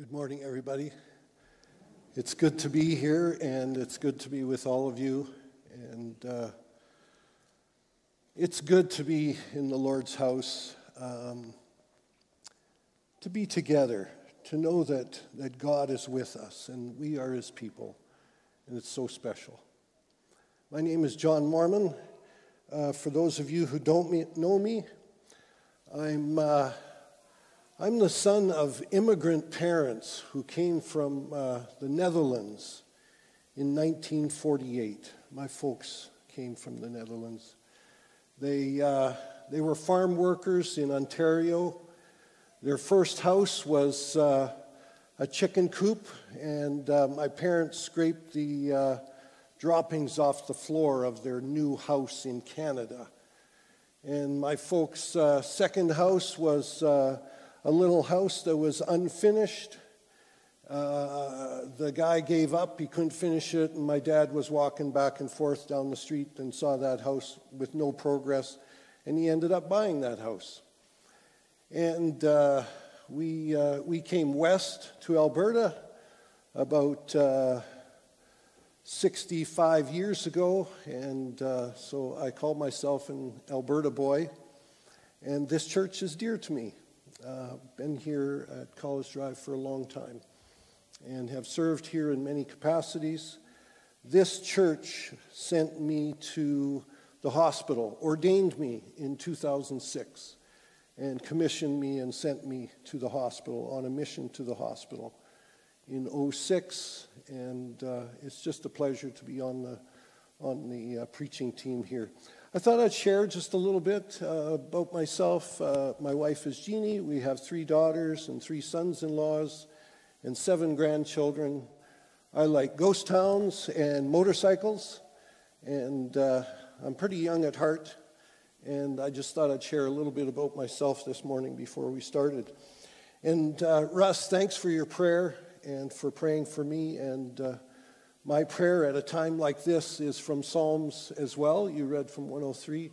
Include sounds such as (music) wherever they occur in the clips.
Good morning, everybody. It's good to be here, and it's good to be with all of you. And uh, it's good to be in the Lord's house, um, to be together, to know that, that God is with us and we are His people. And it's so special. My name is John Moerman. Uh, for those of you who don't know me, I'm. Uh, I'm the son of immigrant parents who came from uh, the Netherlands in 1948. My folks came from the Netherlands. They, uh, they were farm workers in Ontario. Their first house was uh, a chicken coop, and uh, my parents scraped the uh, droppings off the floor of their new house in Canada. And my folks' uh, second house was a little house that was unfinished. Uh, the guy gave up, he couldn't finish it, and my dad was walking back and forth down the street and saw that house with no progress, and he ended up buying that house. And uh, we, uh, we came west to Alberta about uh, 65 years ago, and uh, so I call myself an Alberta boy, and this church is dear to me. Uh, been here at College Drive for a long time and have served here in many capacities. This church sent me to the hospital, ordained me in 2006, and commissioned me and sent me to the hospital on a mission to the hospital in 06. And uh, it's just a pleasure to be on the, on the uh, preaching team here. I thought I'd share just a little bit uh, about myself. Uh, my wife is Jeannie. We have three daughters and three sons in laws and seven grandchildren. I like ghost towns and motorcycles, and uh, I'm pretty young at heart. And I just thought I'd share a little bit about myself this morning before we started. And uh, Russ, thanks for your prayer and for praying for me and uh, my prayer at a time like this is from Psalms as well. You read from 103,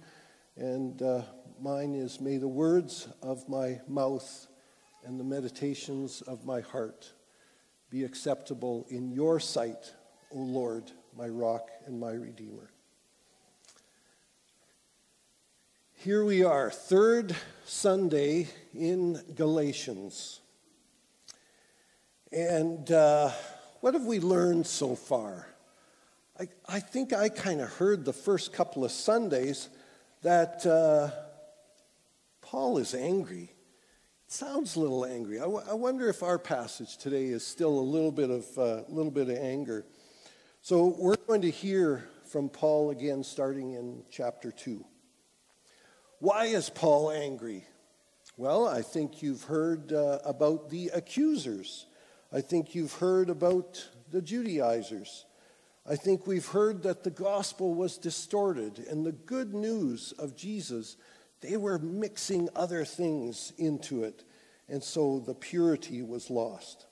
and uh, mine is May the words of my mouth and the meditations of my heart be acceptable in your sight, O Lord, my rock and my redeemer. Here we are, third Sunday in Galatians. And. Uh, what have we learned so far? I, I think I kind of heard the first couple of Sundays that uh, Paul is angry. It sounds a little angry. I, wonder if our passage today is still a little bit of a uh, little bit of anger. So we're going to hear from Paul again, starting in chapter two. Why is Paul angry? Well, I think you've heard uh, about the accusers I think you've heard about the Judaizers. I think we've heard that the gospel was distorted and the good news of Jesus, they were mixing other things into it. And so the purity was lost.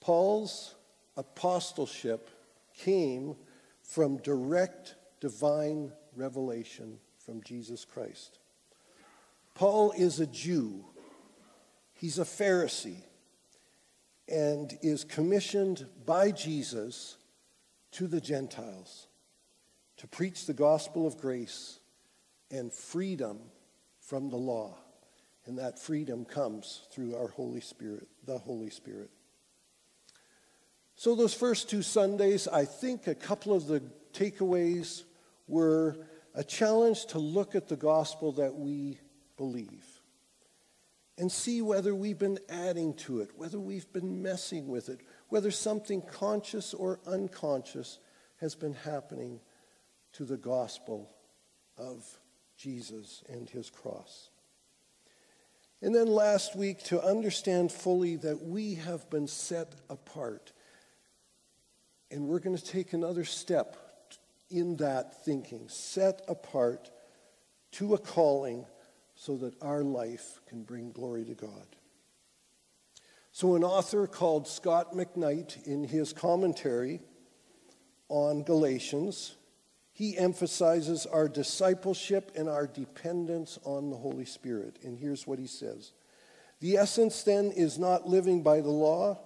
Paul's apostleship came from direct divine revelation from Jesus Christ. Paul is a Jew He's a Pharisee and is commissioned by Jesus to the Gentiles to preach the gospel of grace and freedom from the law. And that freedom comes through our Holy Spirit, the Holy Spirit. So, those first two Sundays, I think a couple of the takeaways were a challenge to look at the gospel that we believe and see whether we've been adding to it, whether we've been messing with it, whether something conscious or unconscious has been happening to the gospel of Jesus and his cross. And then last week, to understand fully that we have been set apart. And we're going to take another step in that thinking, set apart to a calling so that our life can bring glory to God. So, an author called Scot McKnight, in his commentary on Galatians, he emphasizes our discipleship and our dependence on the Holy Spirit. And here's what he says The essence then is not living by the law,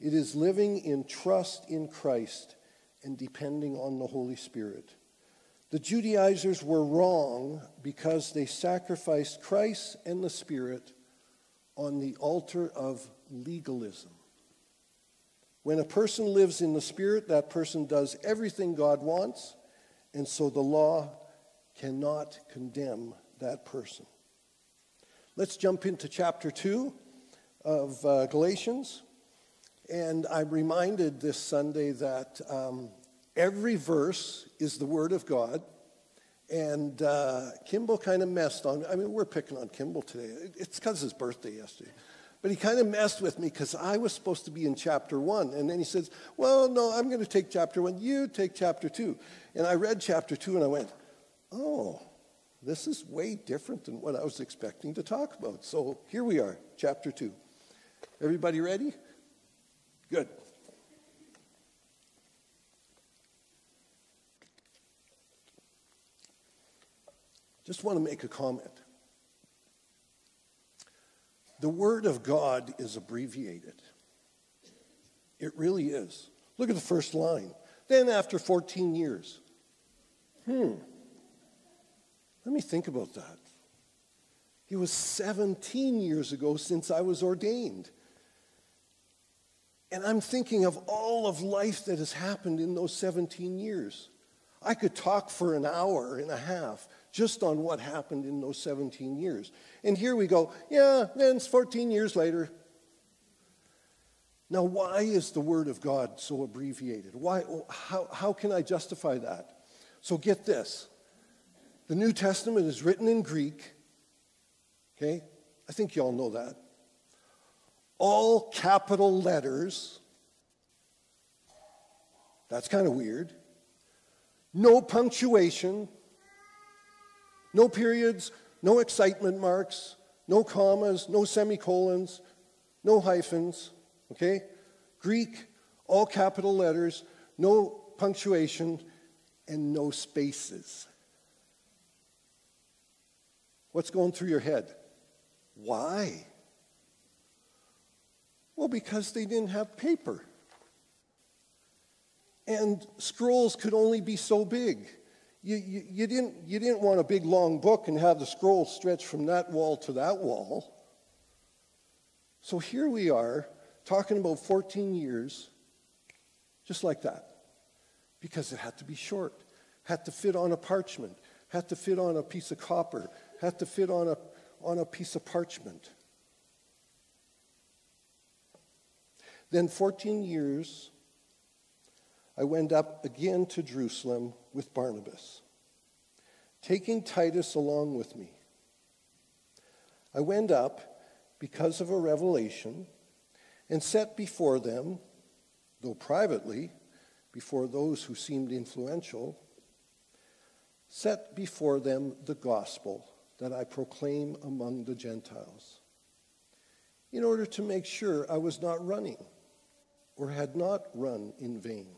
it is living in trust in Christ and depending on the Holy Spirit. The Judaizers were wrong because they sacrificed Christ and the Spirit on the altar of legalism. When a person lives in the Spirit, that person does everything God wants, and so the law cannot condemn that person. Let's jump into chapter 2 of uh, Galatians. And I'm reminded this Sunday that um, every verse is the Word of God. And uh, Kimball kind of messed on, me. I mean, we're picking on Kimball today. It's because his birthday yesterday. But he kind of messed with me because I was supposed to be in chapter one. And then he says, Well, no, I'm going to take chapter one. You take chapter two. And I read chapter two and I went, Oh, this is way different than what I was expecting to talk about. So here we are, chapter two. Everybody ready? Good. Just want to make a comment. The Word of God is abbreviated. It really is. Look at the first line. Then, after 14 years. Hmm. Let me think about that. It was 17 years ago since I was ordained. And I'm thinking of all of life that has happened in those 17 years. I could talk for an hour and a half just on what happened in those 17 years. And here we go, yeah, then it's 14 years later. Now, why is the Word of God so abbreviated? Why, oh, how, how can I justify that? So get this the New Testament is written in Greek, okay? I think you all know that. All capital letters. That's kind of weird. No punctuation. No periods, no excitement marks, no commas, no semicolons, no hyphens, okay? Greek, all capital letters, no punctuation, and no spaces. What's going through your head? Why? Well, because they didn't have paper. And scrolls could only be so big you, you, you, didn't, you didn't want a big long book and have the scroll stretch from that wall to that wall. So here we are talking about 14 years, just like that, because it had to be short, had to fit on a parchment, had to fit on a piece of copper, had to fit on a, on a piece of parchment. Then 14 years I went up again to Jerusalem with Barnabas, taking Titus along with me. I went up because of a revelation and set before them, though privately, before those who seemed influential, set before them the gospel that I proclaim among the Gentiles, in order to make sure I was not running or had not run in vain.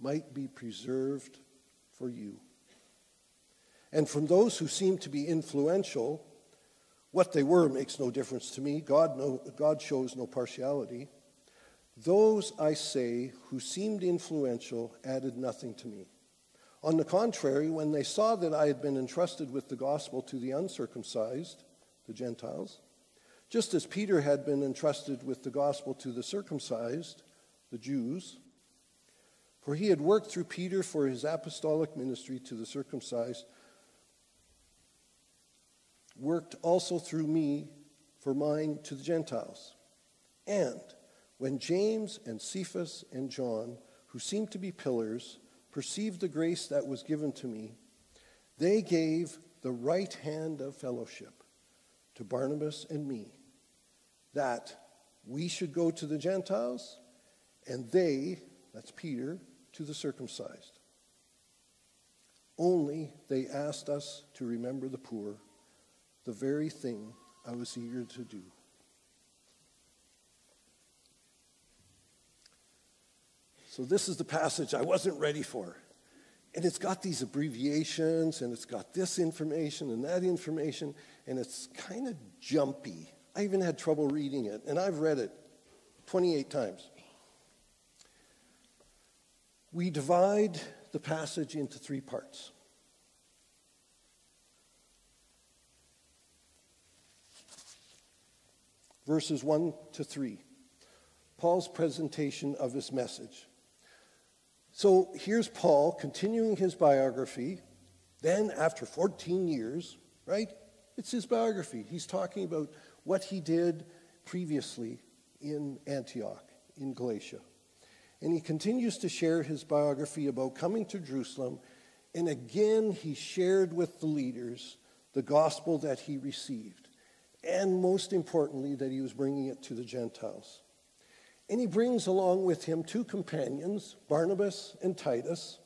might be preserved for you. And from those who seem to be influential, what they were makes no difference to me. God, no, God shows no partiality. Those, I say, who seemed influential added nothing to me. On the contrary, when they saw that I had been entrusted with the gospel to the uncircumcised, the Gentiles, just as Peter had been entrusted with the gospel to the circumcised, the Jews, for he had worked through Peter for his apostolic ministry to the circumcised, worked also through me for mine to the Gentiles. And when James and Cephas and John, who seemed to be pillars, perceived the grace that was given to me, they gave the right hand of fellowship to Barnabas and me that we should go to the Gentiles and they, that's Peter, to the circumcised. Only they asked us to remember the poor, the very thing I was eager to do. So, this is the passage I wasn't ready for. And it's got these abbreviations, and it's got this information and that information, and it's kind of jumpy. I even had trouble reading it, and I've read it 28 times. We divide the passage into three parts. Verses 1 to 3. Paul's presentation of his message. So here's Paul continuing his biography. Then, after 14 years, right? It's his biography. He's talking about what he did previously in Antioch, in Galatia. And he continues to share his biography about coming to Jerusalem. And again, he shared with the leaders the gospel that he received. And most importantly, that he was bringing it to the Gentiles. And he brings along with him two companions, Barnabas and Titus.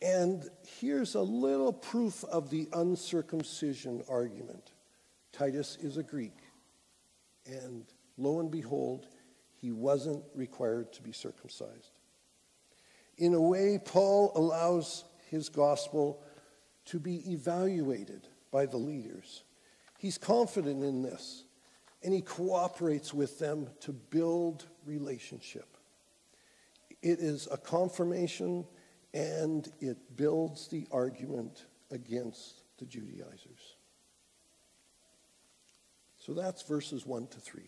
And here's a little proof of the uncircumcision argument Titus is a Greek. And lo and behold, he wasn't required to be circumcised. In a way, Paul allows his gospel to be evaluated by the leaders. He's confident in this and he cooperates with them to build relationship. It is a confirmation and it builds the argument against the Judaizers. So that's verses 1 to 3.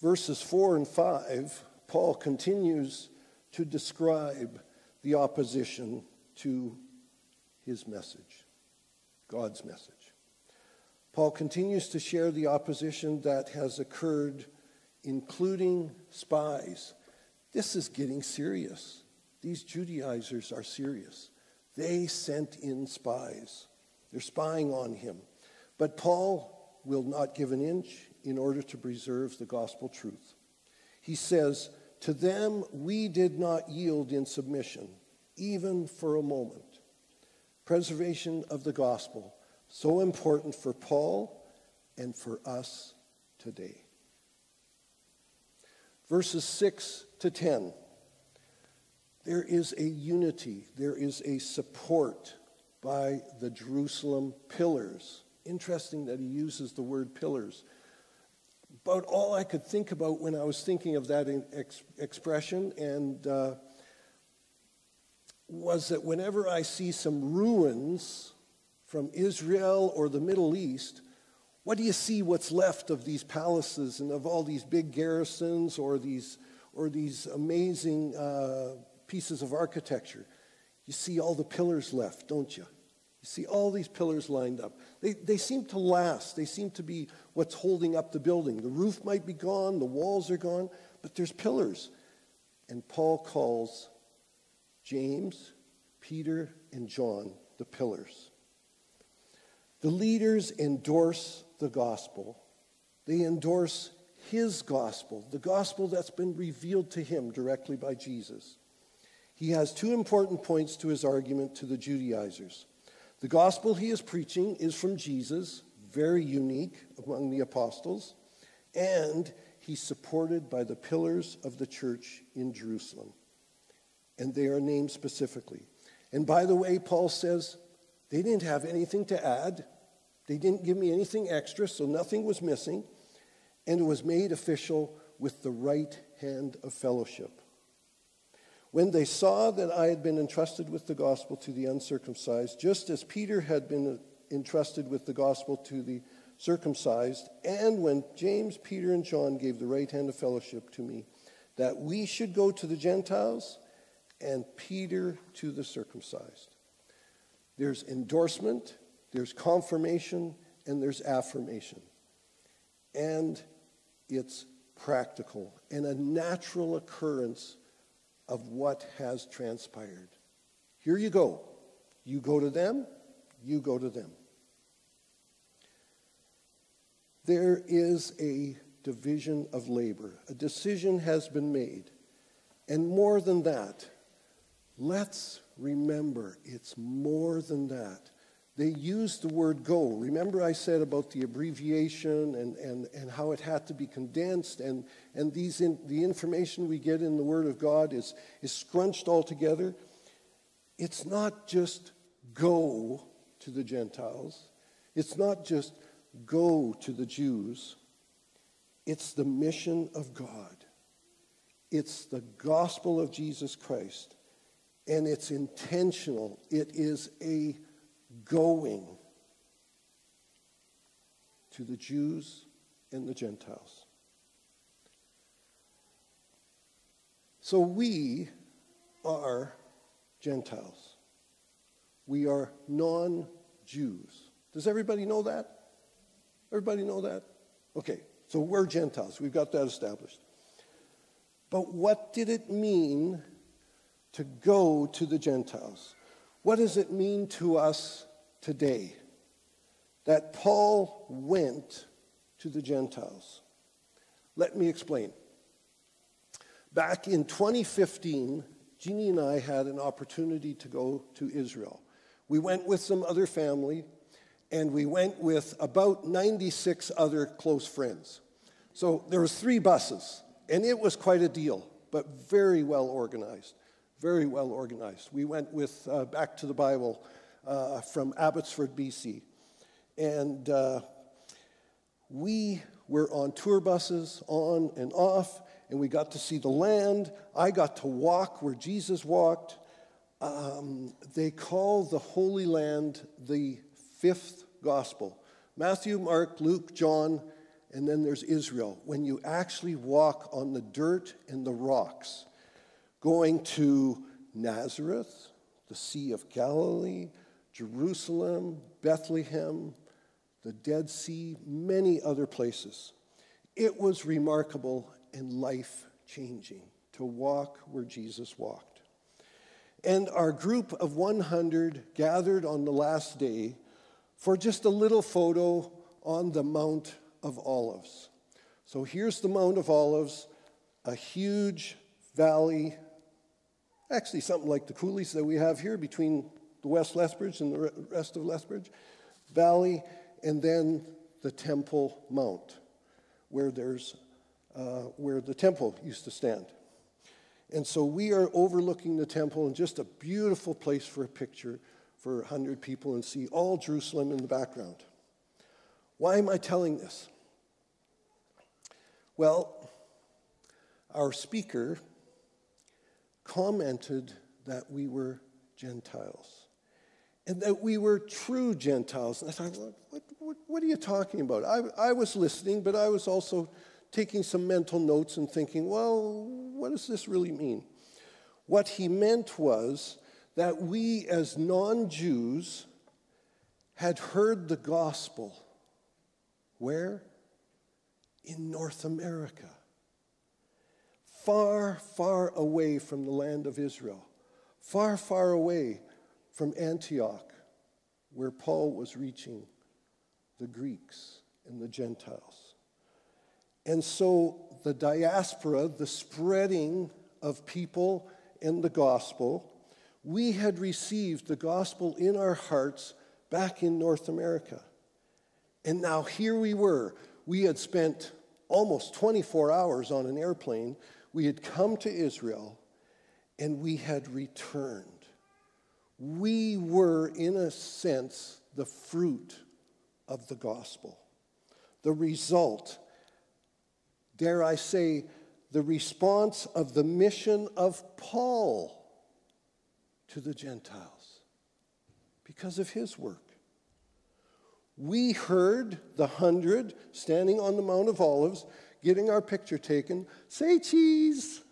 Verses 4 and 5, Paul continues to describe the opposition to his message. God's message. Paul continues to share the opposition that has occurred, including spies. This is getting serious. These Judaizers are serious. They sent in spies. They're spying on him. But Paul will not give an inch in order to preserve the gospel truth. He says, To them we did not yield in submission, even for a moment preservation of the gospel, so important for Paul and for us today. Verses 6 to 10. There is a unity, there is a support by the Jerusalem pillars. Interesting that he uses the word pillars. About all I could think about when I was thinking of that ex- expression, and uh, was that whenever I see some ruins from Israel or the Middle East, what do you see what's left of these palaces and of all these big garrisons or these, or these amazing uh, pieces of architecture? You see all the pillars left, don't you? You see all these pillars lined up. They, they seem to last. They seem to be what's holding up the building. The roof might be gone, the walls are gone, but there's pillars. And Paul calls James, Peter, and John, the pillars. The leaders endorse the gospel. They endorse his gospel, the gospel that's been revealed to him directly by Jesus. He has two important points to his argument to the Judaizers. The gospel he is preaching is from Jesus, very unique among the apostles, and he's supported by the pillars of the church in Jerusalem and they are named specifically. And by the way, Paul says they didn't have anything to add, they didn't give me anything extra, so nothing was missing, and it was made official with the right hand of fellowship. When they saw that I had been entrusted with the gospel to the uncircumcised, just as Peter had been entrusted with the gospel to the circumcised, and when James, Peter, and John gave the right hand of fellowship to me, that we should go to the Gentiles and Peter to the circumcised. There's endorsement, there's confirmation, and there's affirmation. And it's practical and a natural occurrence of what has transpired. Here you go. You go to them, you go to them. There is a division of labor. A decision has been made. And more than that, let's remember it's more than that. They used the word go. Remember, I said about the abbreviation and, and, and how it had to be condensed, and, and these in, the information we get in the Word of God is, is scrunched all together. It's not just go to the Gentiles, it's not just go to the Jews. It's the mission of God. It's the gospel of Jesus Christ. And it's intentional. It is a going to the Jews and the Gentiles. So we are Gentiles. We are non Jews. Does everybody know that? Everybody know that? Okay, so we're Gentiles. We've got that established. But what did it mean to go to the Gentiles? What does it mean to us today that Paul went to the Gentiles? Let me explain. Back in 2015, Jeannie and I had an opportunity to go to Israel. We went with some other family and we went with about 96 other close friends. So there was three buses, and it was quite a deal, but very well organized, very well organized. We went with uh, Back to the Bible uh, from Abbotsford, BC, and uh, we were on tour buses on and off, and we got to see the land. I got to walk where Jesus walked. Um, they call the Holy Land the fifth gospel Matthew, Mark, Luke, John, and then there's Israel. When you actually walk on the dirt and the rocks, going to Nazareth, the Sea of Galilee, Jerusalem, Bethlehem, the Dead Sea, many other places. It was remarkable and life changing to walk where Jesus walked. And our group of 100 gathered on the last day for just a little photo on the Mount of Olives. So here's the Mount of Olives, a huge valley, actually something like the coulees that we have here between the West Lethbridge and the rest of Lethbridge Valley, and then the Temple Mount, where there's uh, where the temple used to stand. And so we are overlooking the temple and just a beautiful place for a picture for 100 people and see all Jerusalem in the background. Why am I telling this? Well, our speaker commented that we were Gentiles and that we were true Gentiles. And I thought, what, what, what are you talking about? I, I was listening, but I was also taking some mental notes and thinking, well, what does this really mean? What he meant was that we as non Jews had heard the gospel. Where? In North America. Far, far away from the land of Israel. Far, far away from Antioch, where Paul was reaching the Greeks and the Gentiles. And so the diaspora, the spreading of people and the gospel, we had received the gospel in our hearts back in North America. And now here we were. We had spent almost 24 hours on an airplane. We had come to Israel and we had returned. We were, in a sense, the fruit of the gospel. The result, dare I say, the response of the mission of Paul to the Gentiles because of his work. We heard the hundred standing on the Mount of Olives, getting our picture taken, say cheese.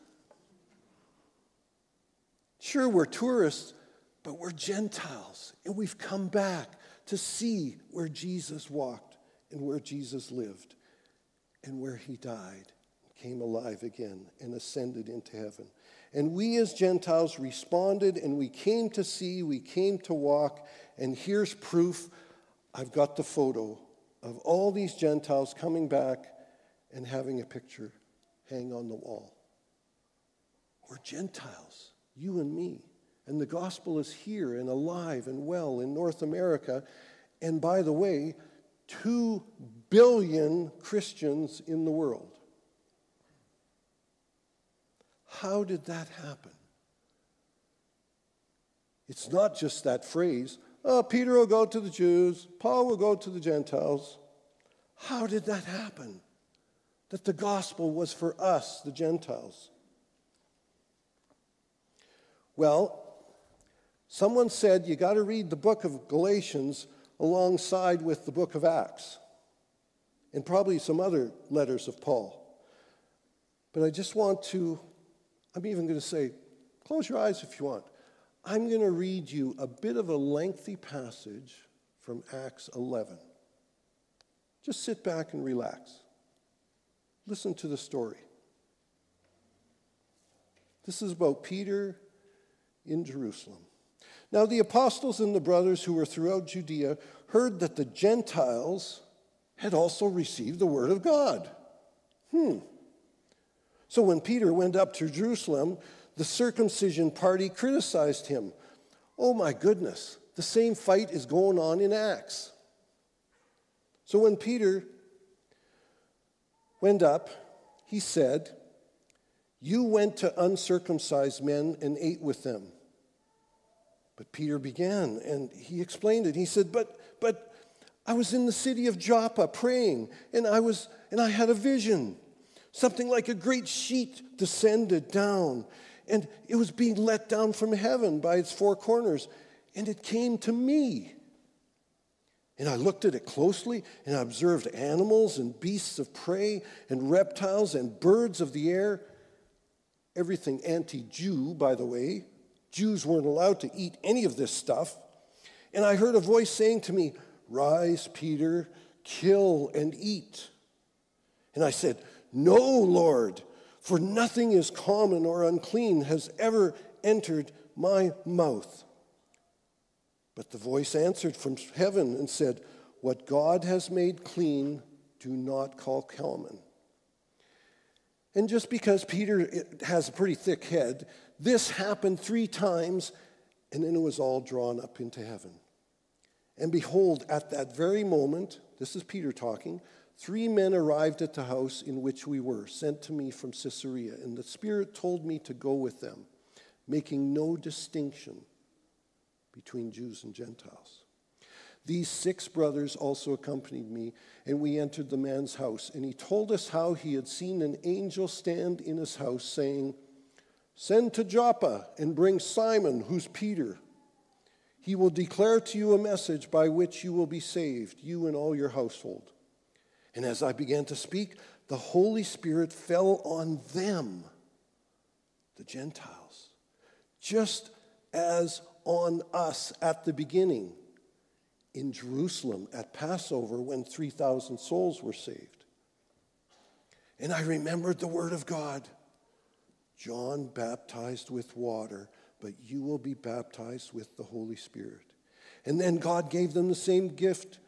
Sure, we're tourists, but we're Gentiles, and we've come back to see where Jesus walked and where Jesus lived and where he died, came alive again, and ascended into heaven. And we as Gentiles responded, and we came to see, we came to walk. And here's proof I've got the photo of all these Gentiles coming back and having a picture hang on the wall. We're Gentiles, you and me. And the gospel is here and alive and well in North America. And by the way, two billion Christians in the world. How did that happen? It's not just that phrase, oh, Peter will go to the Jews, Paul will go to the Gentiles. How did that happen? That the gospel was for us, the Gentiles. Well, someone said you got to read the book of Galatians alongside with the book of Acts and probably some other letters of Paul. But I just want to I'm even going to say, close your eyes if you want. I'm going to read you a bit of a lengthy passage from Acts 11. Just sit back and relax. Listen to the story. This is about Peter in Jerusalem. Now, the apostles and the brothers who were throughout Judea heard that the Gentiles had also received the word of God. Hmm. So when Peter went up to Jerusalem, the circumcision party criticized him. Oh my goodness, the same fight is going on in Acts. So when Peter went up, he said, You went to uncircumcised men and ate with them. But Peter began and he explained it. He said, But, but I was in the city of Joppa praying, and I was and I had a vision. Something like a great sheet descended down, and it was being let down from heaven by its four corners, and it came to me. And I looked at it closely, and I observed animals and beasts of prey, and reptiles and birds of the air. Everything anti Jew, by the way. Jews weren't allowed to eat any of this stuff. And I heard a voice saying to me, Rise, Peter, kill and eat. And I said, no, Lord, for nothing is common or unclean has ever entered my mouth. But the voice answered from heaven and said, What God has made clean, do not call common. And just because Peter has a pretty thick head, this happened three times, and then it was all drawn up into heaven. And behold, at that very moment, this is Peter talking, Three men arrived at the house in which we were, sent to me from Caesarea, and the Spirit told me to go with them, making no distinction between Jews and Gentiles. These six brothers also accompanied me, and we entered the man's house. And he told us how he had seen an angel stand in his house, saying, Send to Joppa and bring Simon, who's Peter. He will declare to you a message by which you will be saved, you and all your household. And as I began to speak, the Holy Spirit fell on them, the Gentiles, just as on us at the beginning in Jerusalem at Passover when 3,000 souls were saved. And I remembered the word of God John baptized with water, but you will be baptized with the Holy Spirit. And then God gave them the same gift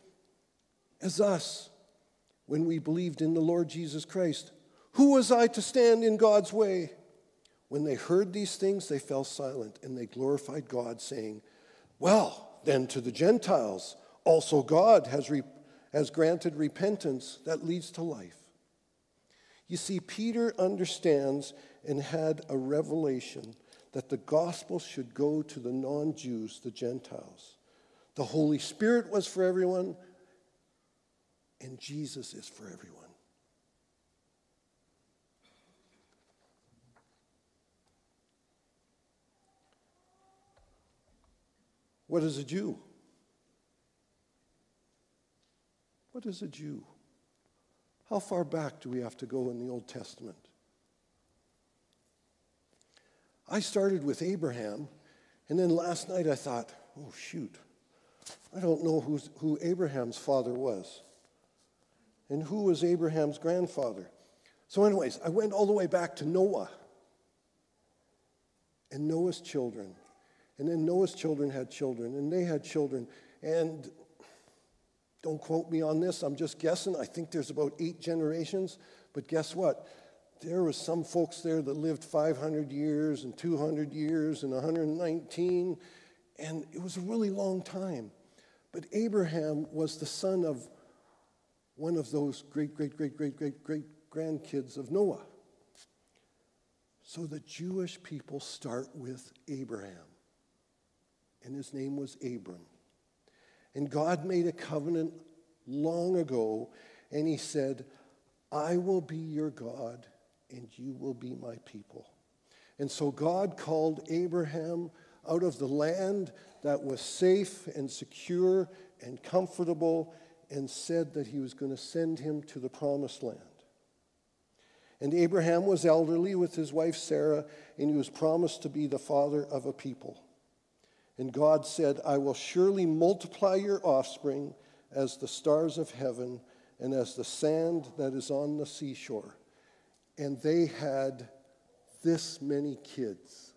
as us when we believed in the Lord Jesus Christ. Who was I to stand in God's way? When they heard these things, they fell silent and they glorified God, saying, Well, then to the Gentiles, also God has, re- has granted repentance that leads to life. You see, Peter understands and had a revelation that the gospel should go to the non Jews, the Gentiles. The Holy Spirit was for everyone, and Jesus is for everyone. What is a Jew? What is a Jew? How far back do we have to go in the Old Testament? I started with Abraham, and then last night I thought, oh, shoot, I don't know who Abraham's father was. And who was Abraham's grandfather? So, anyways, I went all the way back to Noah. and Noah's children. And then Noah's children had children, and they had children. And don't quote me on this, I'm just guessing. I think there's about eight generations. But guess what? There was some folks there that lived 500 years and 200 years and 119, and it was a really long time. But Abraham was the son of one of those great, great, great, great, great, great grandkids of Noah. So the Jewish people start with Abraham, and his name was Abram. And God made a covenant long ago, and he said, I will be your God, and you will be my people. And so God called Abraham out of the land that was safe and secure and comfortable and said that he was going to send him to the promised land. And Abraham was elderly with his wife Sarah, and he was promised to be the father of a people. And God said, I will surely multiply your offspring as the stars of heaven and as the sand that is on the seashore. And they had this many kids.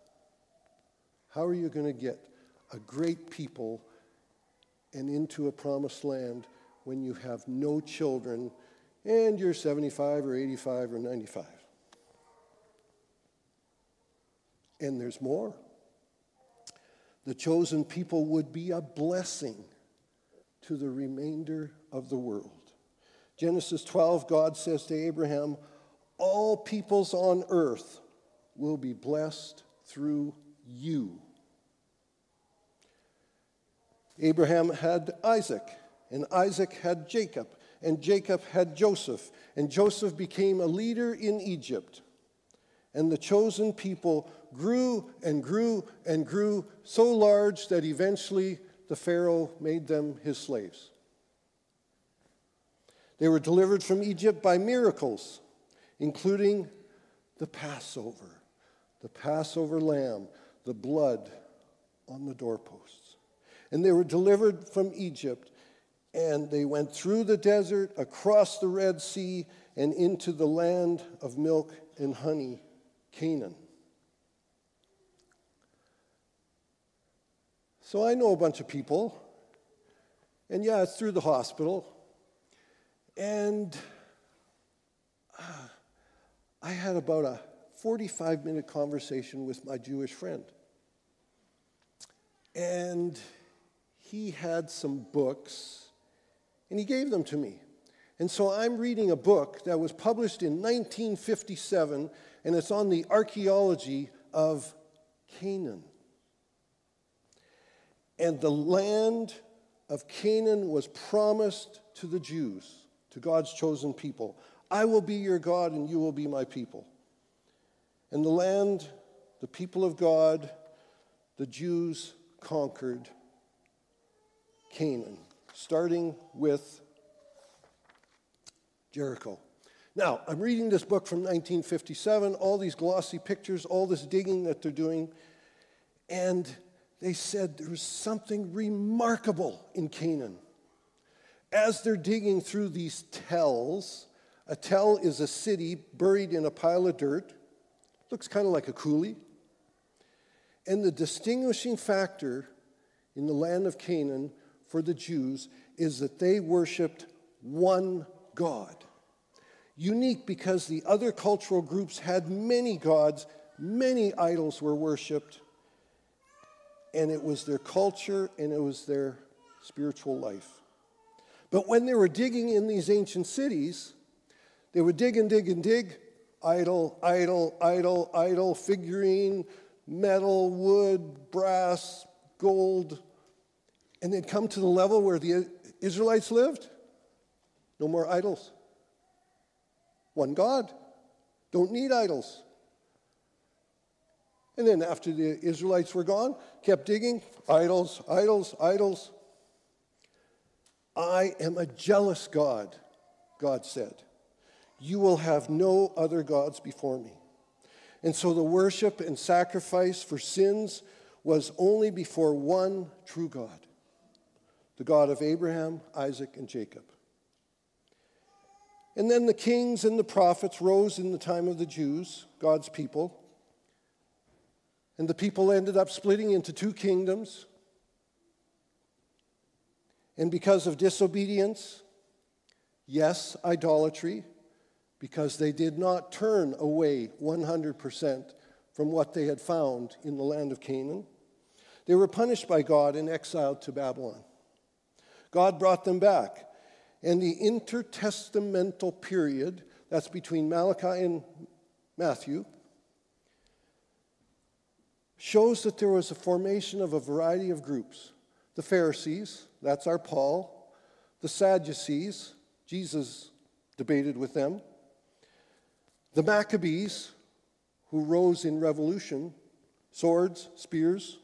How are you going to get a great people and into a promised land when you have no children and you're 75 or 85 or 95? And there's more. The chosen people would be a blessing to the remainder of the world. Genesis 12, God says to Abraham, All peoples on earth will be blessed through you. Abraham had Isaac, and Isaac had Jacob, and Jacob had Joseph, and Joseph became a leader in Egypt. And the chosen people grew and grew and grew so large that eventually the Pharaoh made them his slaves. They were delivered from Egypt by miracles, including the Passover, the Passover lamb, the blood on the doorposts. And they were delivered from Egypt, and they went through the desert, across the Red Sea, and into the land of milk and honey, Canaan. So I know a bunch of people, and yeah, it's through the hospital. And uh, I had about a 45 minute conversation with my Jewish friend. And he had some books, and he gave them to me. And so I'm reading a book that was published in 1957, and it's on the archaeology of Canaan. And the land of Canaan was promised to the Jews, to God's chosen people. I will be your God and you will be my people. And the land, the people of God, the Jews conquered Canaan, starting with Jericho. Now, I'm reading this book from 1957, all these glossy pictures, all this digging that they're doing, and they said there was something remarkable in Canaan. As they're digging through these tells, a tell is a city buried in a pile of dirt, looks kind of like a coulee. And the distinguishing factor in the land of Canaan for the Jews is that they worshiped one God. Unique because the other cultural groups had many gods, many idols were worshiped, and it was their culture and it was their spiritual life. But when they were digging in these ancient cities, they would dig and dig and dig idol, idol, idol, idol, figurine, metal, wood, brass, gold. And they'd come to the level where the Israelites lived. No more idols. One God. Don't need idols. And then after the Israelites were gone, kept digging, idols, idols, idols. I am a jealous God, God said. You will have no other gods before me. And so the worship and sacrifice for sins was only before one true God, the God of Abraham, Isaac, and Jacob. And then the kings and the prophets rose in the time of the Jews, God's people And the people ended up splitting into two kingdoms. And because of disobedience, yes, idolatry, because they did not turn away 100% from what they had found in the land of Canaan, they were punished by God and exiled to Babylon. God brought them back. And the intertestamental period, that's between Malachi and Matthew, shows that there was a formation of a variety of groups. The Pharisees, that's our Paul. The Sadducees, Jesus debated with them. The Maccabees, who rose in revolution, swords, spears,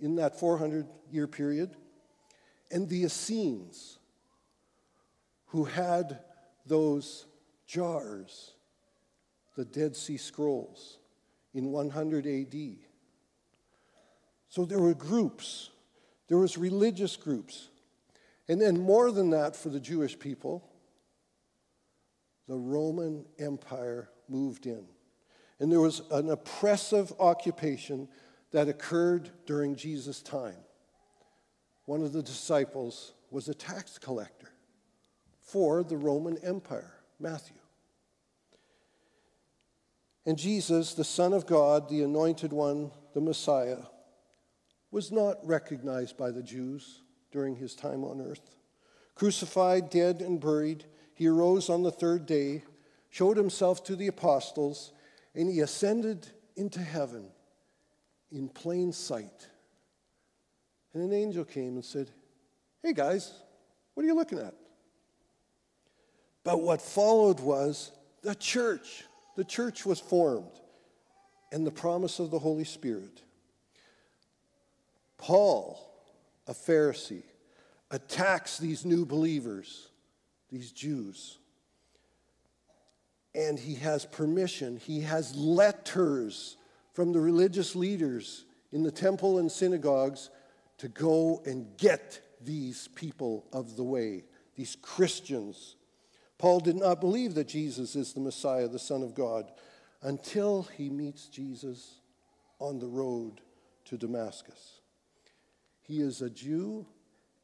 in that 400 year period. And the Essenes, who had those jars, the Dead Sea Scrolls, in 100 AD. So there were groups, there was religious groups. And then more than that for the Jewish people, the Roman Empire moved in. And there was an oppressive occupation that occurred during Jesus' time. One of the disciples was a tax collector for the Roman Empire, Matthew. And Jesus, the Son of God, the Anointed One, the Messiah, was not recognized by the Jews during his time on earth. Crucified, dead, and buried, he arose on the third day, showed himself to the apostles, and he ascended into heaven in plain sight. And an angel came and said, Hey guys, what are you looking at? But what followed was the church. The church was formed and the promise of the Holy Spirit. Paul, a Pharisee, attacks these new believers, these Jews. And he has permission, he has letters from the religious leaders in the temple and synagogues to go and get these people of the way, these Christians. Paul did not believe that Jesus is the Messiah, the Son of God, until he meets Jesus on the road to Damascus. He is a Jew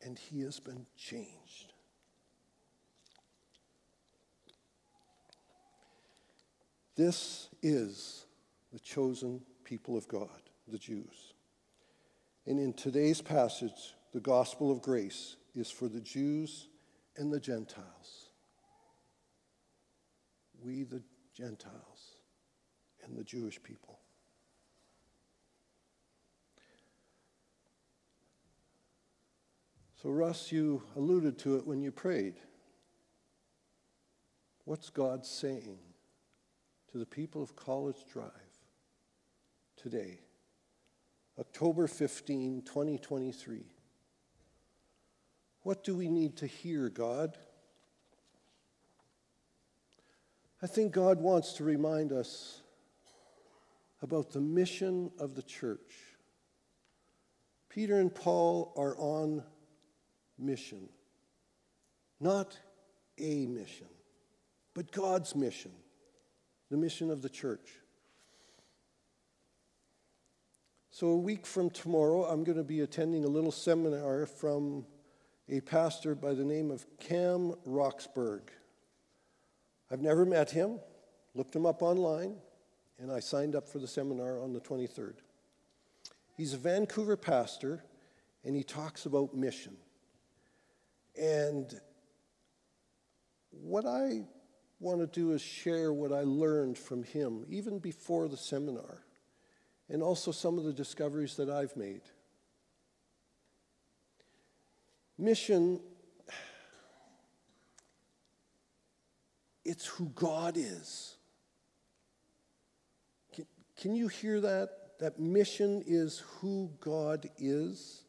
and he has been changed. This is the chosen people of God, the Jews. And in today's passage, the gospel of grace is for the Jews and the Gentiles. We, the Gentiles, and the Jewish people. So, Russ, you alluded to it when you prayed. What's God saying to the people of College Drive today, October 15, 2023? What do we need to hear, God? I think God wants to remind us about the mission of the church. Peter and Paul are on mission. Not a mission, but God's mission, the mission of the church. So, a week from tomorrow, I'm going to be attending a little seminar from a pastor by the name of Cam Roxburgh. I've never met him, looked him up online, and I signed up for the seminar on the 23rd. He's a Vancouver pastor, and he talks about mission. And what I want to do is share what I learned from him, even before the seminar, and also some of the discoveries that I've made. Mission, it's who God is. Can, can you hear that? That mission is who God is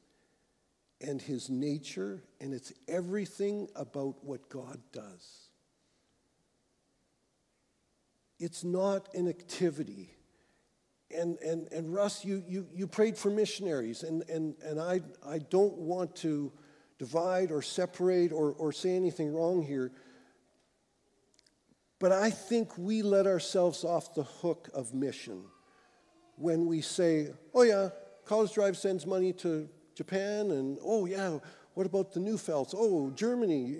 and his nature, and it's everything about what God does. It's not an activity. And, and, and Russ, you, you, you prayed for missionaries, and, and, and I, I don't want to divide or separate or, or say anything wrong here. But I think we let ourselves off the hook of mission when we say, oh, yeah, College Drive sends money to Japan, and oh, yeah, what about the Neufelds? Oh, Germany,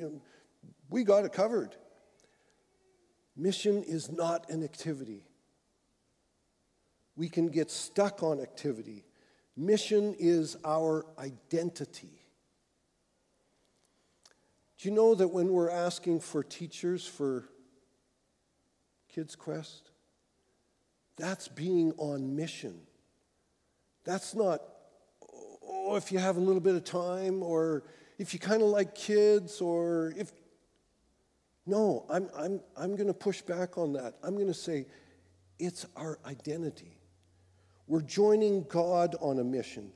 we got it covered. Mission is not an activity. We can get stuck on activity. Mission is our identity. Do you know that when we're asking for teachers for Kids Quest, that's being on mission. That's not, oh, if you have a little bit of time or if you kind of like kids or if. No, I'm, I'm, I'm going to push back on that. I'm going to say it's our identity. We're joining God on a mission.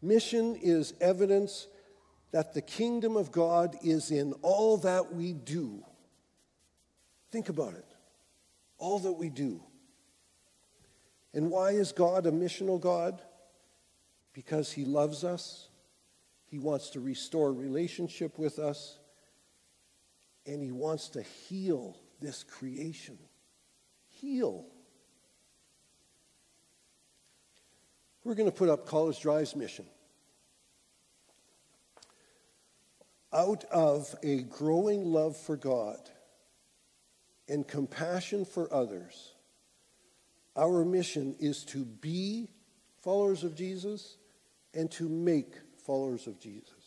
Mission is evidence that the kingdom of God is in all that we do. Think about it. All that we do. And why is God a missional God? Because he loves us, he wants to restore relationship with us, and he wants to heal this creation. Heal. We're going to put up College Drive's mission. Out of a growing love for God and compassion for others, our mission is to be followers of Jesus and to make followers of Jesus.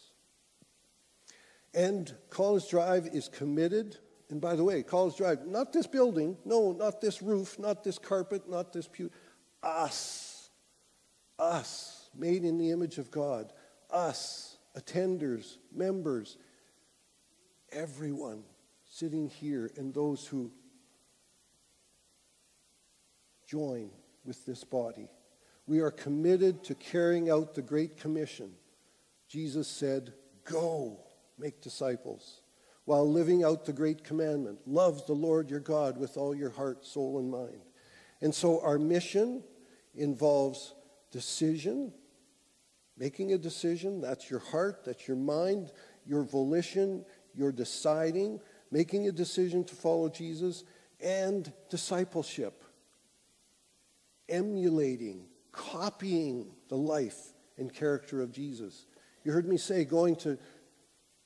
And College Drive is committed. And by the way, College Drive, not this building, no, not this roof, not this carpet, not this pew, us, us, made in the image of God, us, attenders, members, everyone sitting here, and those who join with this body. We are committed to carrying out the Great Commission. Jesus said, Go, make disciples, while living out the Great Commandment love the Lord your God with all your heart, soul, and mind. And so our mission involves decision, making a decision. That's your heart, that's your mind, your volition, your deciding, making a decision to follow Jesus, and discipleship emulating, copying the life and character of Jesus. You heard me say going to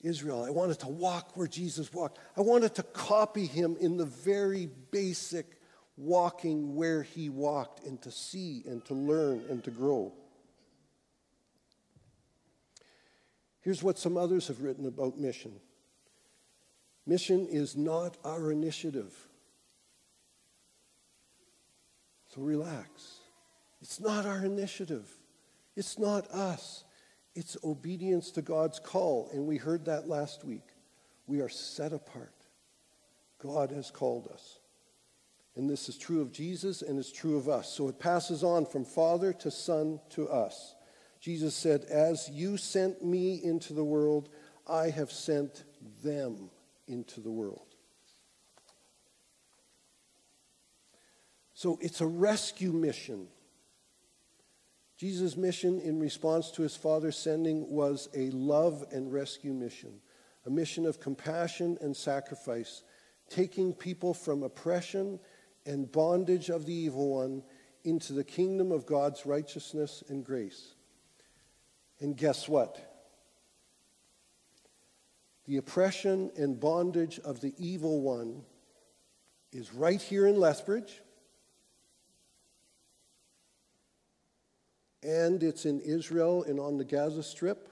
Israel, I wanted to walk where Jesus walked. I wanted to copy him in the very basic walking where he walked and to see and to learn and to grow. Here's what some others have written about mission mission is not our initiative. So relax. It's not our initiative, it's not us. It's obedience to God's call. And we heard that last week. We are set apart. God has called us. And this is true of Jesus and it's true of us. So it passes on from Father to Son to us. Jesus said, As you sent me into the world, I have sent them into the world. So it's a rescue mission. Jesus' mission in response to his Father's sending was a love and rescue mission, a mission of compassion and sacrifice, taking people from oppression and bondage of the evil one into the kingdom of God's righteousness and grace. And guess what? The oppression and bondage of the evil one is right here in Lethbridge and it's in Israel and on the Gaza Strip,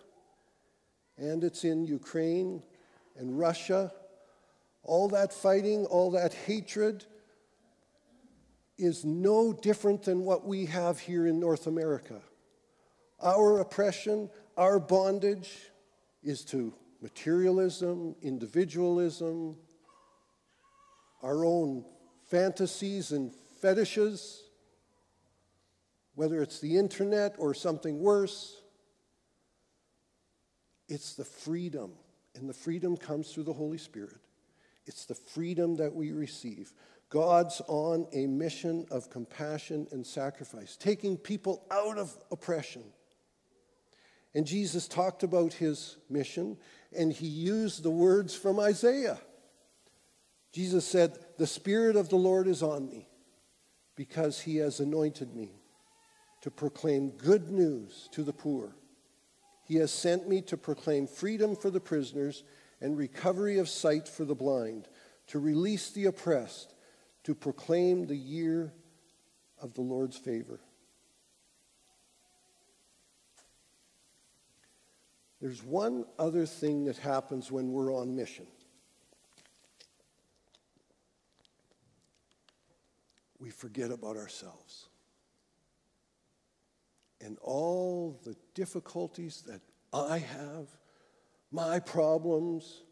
and it's in Ukraine and Russia. All that fighting, all that hatred is no different than what we have here in North America. Our oppression, our bondage is to materialism, individualism, our own fantasies and fetishes whether it's the internet or something worse, it's the freedom. And the freedom comes through the Holy Spirit. It's the freedom that we receive. God's on a mission of compassion and sacrifice, taking people out of oppression. And Jesus talked about his mission, and he used the words from Isaiah. Jesus said, The Spirit of the Lord is on me because he has anointed me to proclaim good news to the poor. He has sent me to proclaim freedom for the prisoners and recovery of sight for the blind, to release the oppressed, to proclaim the year of the Lord's favor. There's one other thing that happens when we're on mission. We forget about ourselves and all the difficulties that I have, my problems.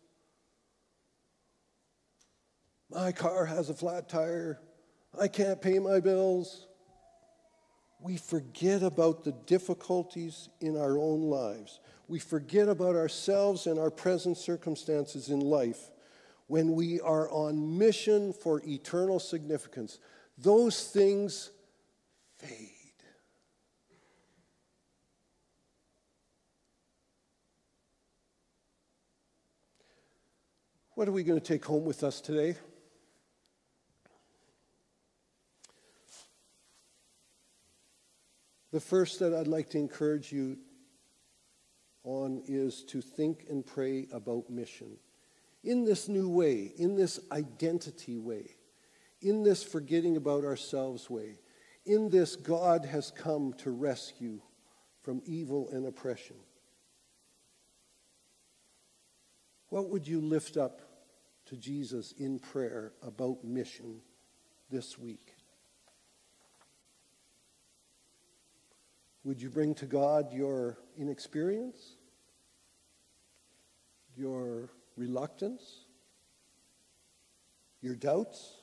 My car has a flat tire. I can't pay my bills. We forget about the difficulties in our own lives. We forget about ourselves and our present circumstances in life when we are on mission for eternal significance. Those things fade. What are we going to take home with us today? The first that I'd like to encourage you on is to think and pray about mission in this new way, in this identity way, in this forgetting about ourselves way, in this God has come to rescue from evil and oppression. What would you lift up to Jesus in prayer about mission this week? Would you bring to God your inexperience, your reluctance, your doubts?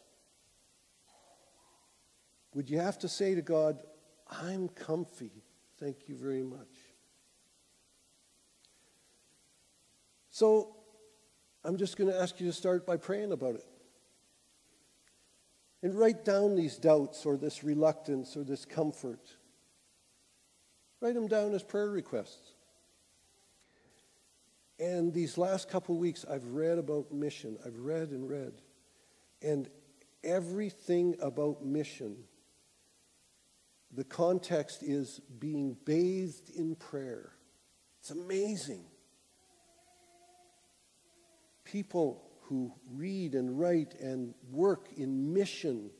Would you have to say to God, I'm comfy, thank you very much? So, I'm just going to ask you to start by praying about it. And write down these doubts or this reluctance or this comfort. Write them down as prayer requests. And these last couple weeks, I've read about mission. I've read and read. And everything about mission, the context is being bathed in prayer. It's amazing people who read and write and work in mission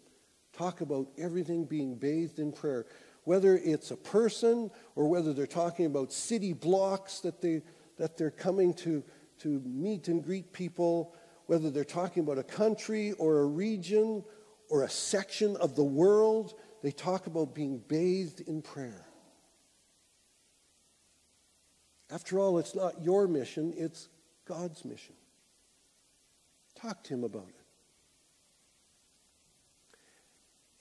talk about everything being bathed in prayer. Whether it's a person or whether they're talking about city blocks that, they, that they're coming to, to meet and greet people, whether they're talking about a country or a region or a section of the world, they talk about being bathed in prayer. After all, it's not your mission, it's God's mission. Talk to him about it.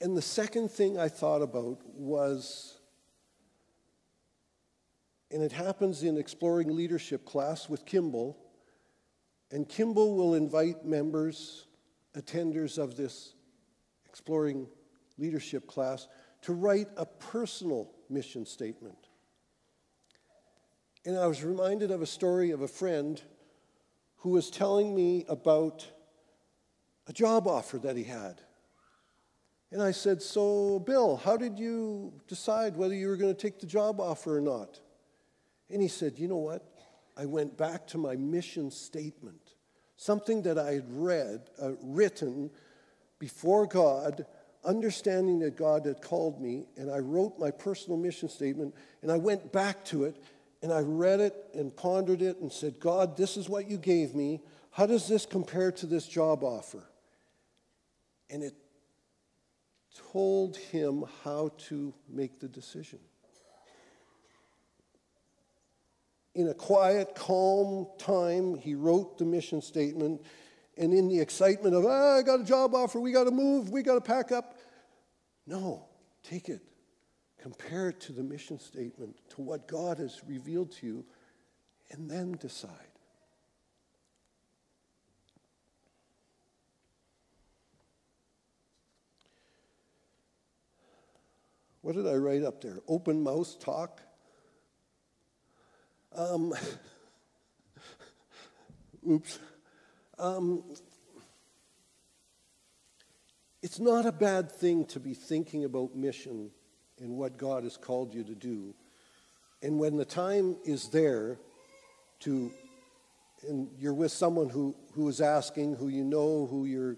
And the second thing I thought about was, and it happens in Exploring Leadership class with Kimball, and Kimball will invite members, attenders of this Exploring Leadership class, to write a personal mission statement. And I was reminded of a story of a friend who was telling me about a job offer that he had. And I said, So, Bill, how did you decide whether you were going to take the job offer or not? And he said, You know what? I went back to my mission statement, something that I had read, uh, written before God, understanding that God had called me, and I wrote my personal mission statement, and I went back to it, and I read it and pondered it and said, God, this is what you gave me. How does this compare to this job offer? And it told him how to make the decision. In a quiet, calm time, he wrote the mission statement. And in the excitement of, ah, I got a job offer, we got to move, we got to pack up. No, take it Compare it to the mission statement, to what God has revealed to you, and then decide. What did I write up there? Open mouth talk? Um, (laughs) oops. Um, it's not a bad thing to be thinking about mission in what God has called you to do. And when the time is there to, and you're with someone who, who is asking, who you know, who, you're,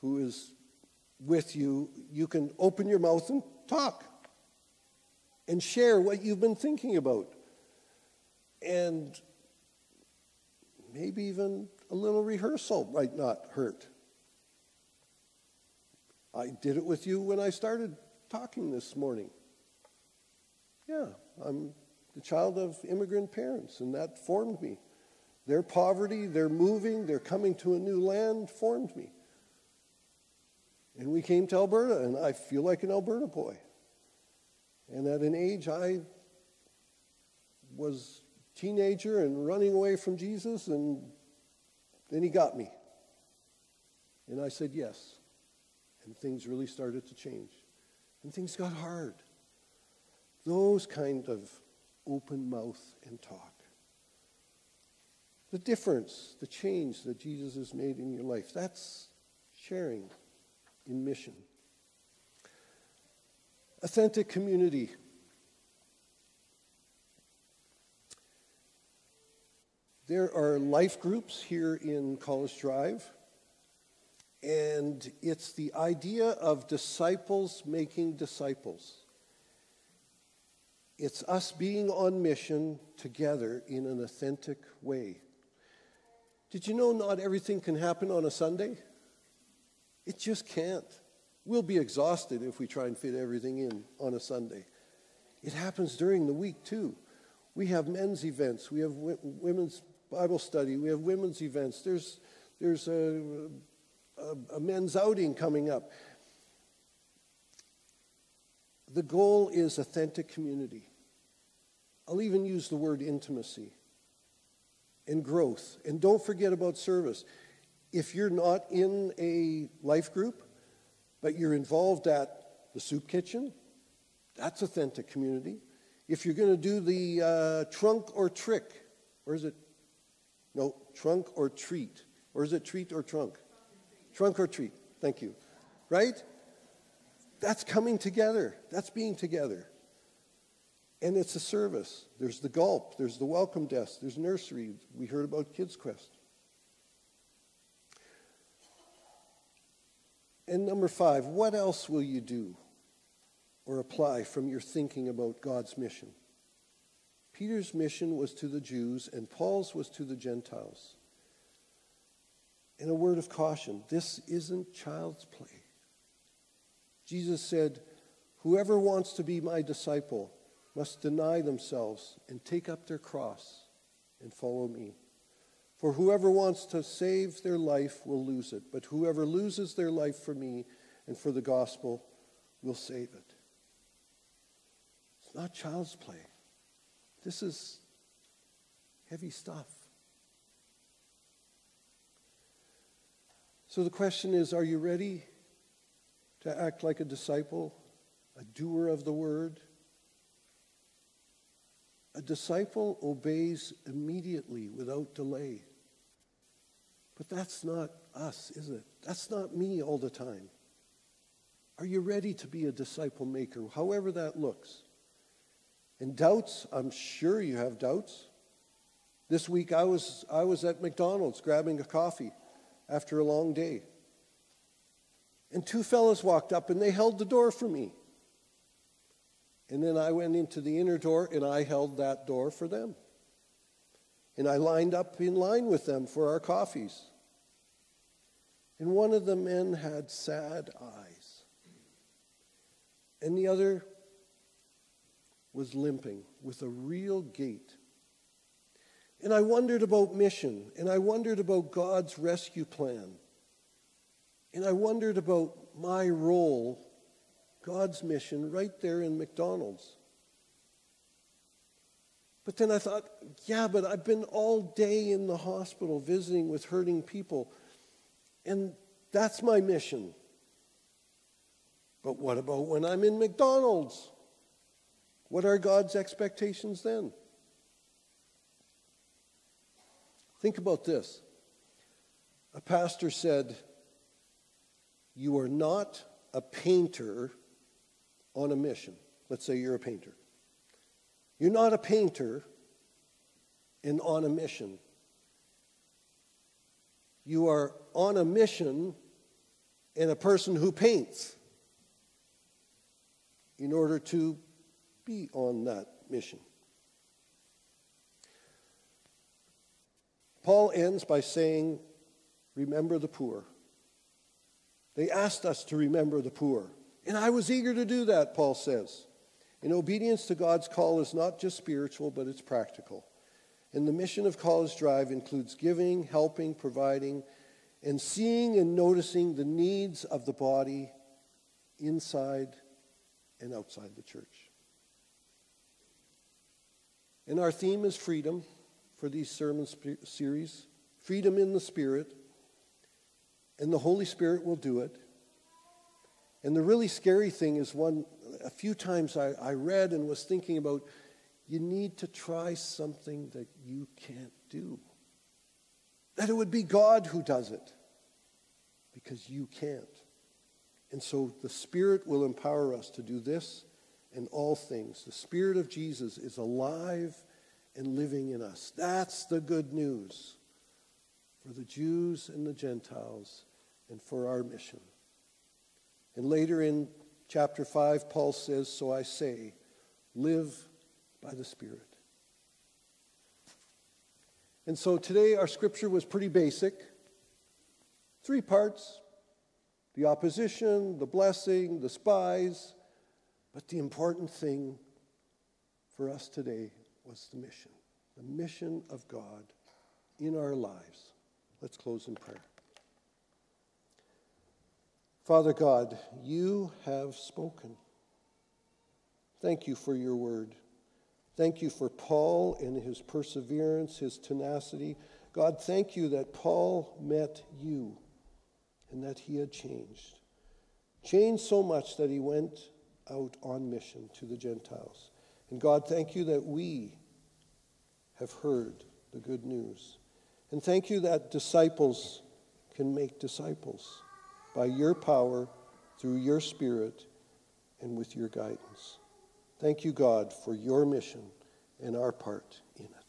who is with you, you can open your mouth and talk and share what you've been thinking about. And maybe even a little rehearsal might not hurt. I did it with you when I started talking this morning. Yeah, I'm the child of immigrant parents, and that formed me. Their poverty, their moving, their coming to a new land formed me. And we came to Alberta, and I feel like an Alberta boy. And at an age I was teenager and running away from Jesus, and then he got me. And I said yes. And things really started to change. And things got hard. Those kind of open mouth and talk. The difference, the change that Jesus has made in your life, that's sharing in mission. Authentic community. There are life groups here in College Drive, and it's the idea of disciples making disciples. It's us being on mission together in an authentic way. Did you know not everything can happen on a Sunday? It just can't. We'll be exhausted if we try and fit everything in on a Sunday. It happens during the week too. We have men's events, we have women's Bible study, we have women's events. There's, there's a, a, a men's outing coming up. The goal is authentic community. I'll even use the word intimacy and growth. And don't forget about service. If you're not in a life group, but you're involved at the soup kitchen, that's authentic community. If you're going to do the uh, trunk or trick, or is it? No, trunk or treat. Or is it treat or trunk? Trunk or treat. Thank you. Right? That's coming together. That's being together. And it's a service. There's the gulp, there's the welcome desk, there's nursery. We heard about Kids Quest. And number five, what else will you do or apply from your thinking about God's mission? Peter's mission was to the Jews, and Paul's was to the Gentiles. In a word of caution, this isn't child's play. Jesus said, Whoever wants to be my disciple must deny themselves and take up their cross and follow me. For whoever wants to save their life will lose it, but whoever loses their life for me and for the gospel will save it. It's not child's play. This is heavy stuff. So the question is are you ready to act like a disciple, a doer of the word? A disciple obeys immediately without delay. But that's not us, is it? That's not me all the time. Are you ready to be a disciple maker, however that looks? And doubts, I'm sure you have doubts. This week I was, I was at McDonald's grabbing a coffee after a long day. And two fellows walked up and they held the door for me. And then I went into the inner door and I held that door for them. And I lined up in line with them for our coffees. And one of the men had sad eyes, and the other was limping with a real gait. And I wondered about mission, and I wondered about God's rescue plan, and I wondered about my role God's mission right there in McDonald's. But then I thought, yeah, but I've been all day in the hospital visiting with hurting people, and that's my mission. But what about when I'm in McDonald's? What are God's expectations then? Think about this. A pastor said, You are not a painter on a mission. Let's say you're a painter. You're not a painter and on a mission. You are on a mission and a person who paints in order to be on that mission. Paul ends by saying, Remember the poor. They asked us to remember the poor. And I was eager to do that, Paul says. And obedience to God's call is not just spiritual, but it's practical. And the mission of College Drive includes giving, helping, providing, and seeing and noticing the needs of the body inside and outside the church. And our theme is freedom for these sermon series freedom in the Spirit. And the Holy Spirit will do it. And the really scary thing is one, a few times I, I read and was thinking about you need to try something that you can't do. That it would be God who does it because you can't. And so the Spirit will empower us to do this and all things. The Spirit of Jesus is alive and living in us. That's the good news for the Jews and the Gentiles and for our mission. And later in chapter 5, Paul says, So I say, live by the Spirit. And so today our scripture was pretty basic. Three parts the opposition, the blessing, the spies. But the important thing for us today was the mission the mission of God in our lives. Let's close in prayer. Father God, you have spoken. Thank you for your word. Thank you for Paul and his perseverance, his tenacity. God, thank you that Paul met you and that he had changed. Changed so much that he went out on mission to the Gentiles. And God, thank you that we have heard the good news. And thank you that disciples can make disciples by your power, through your Spirit, and with your guidance. Thank you, God, for your mission and our part in it.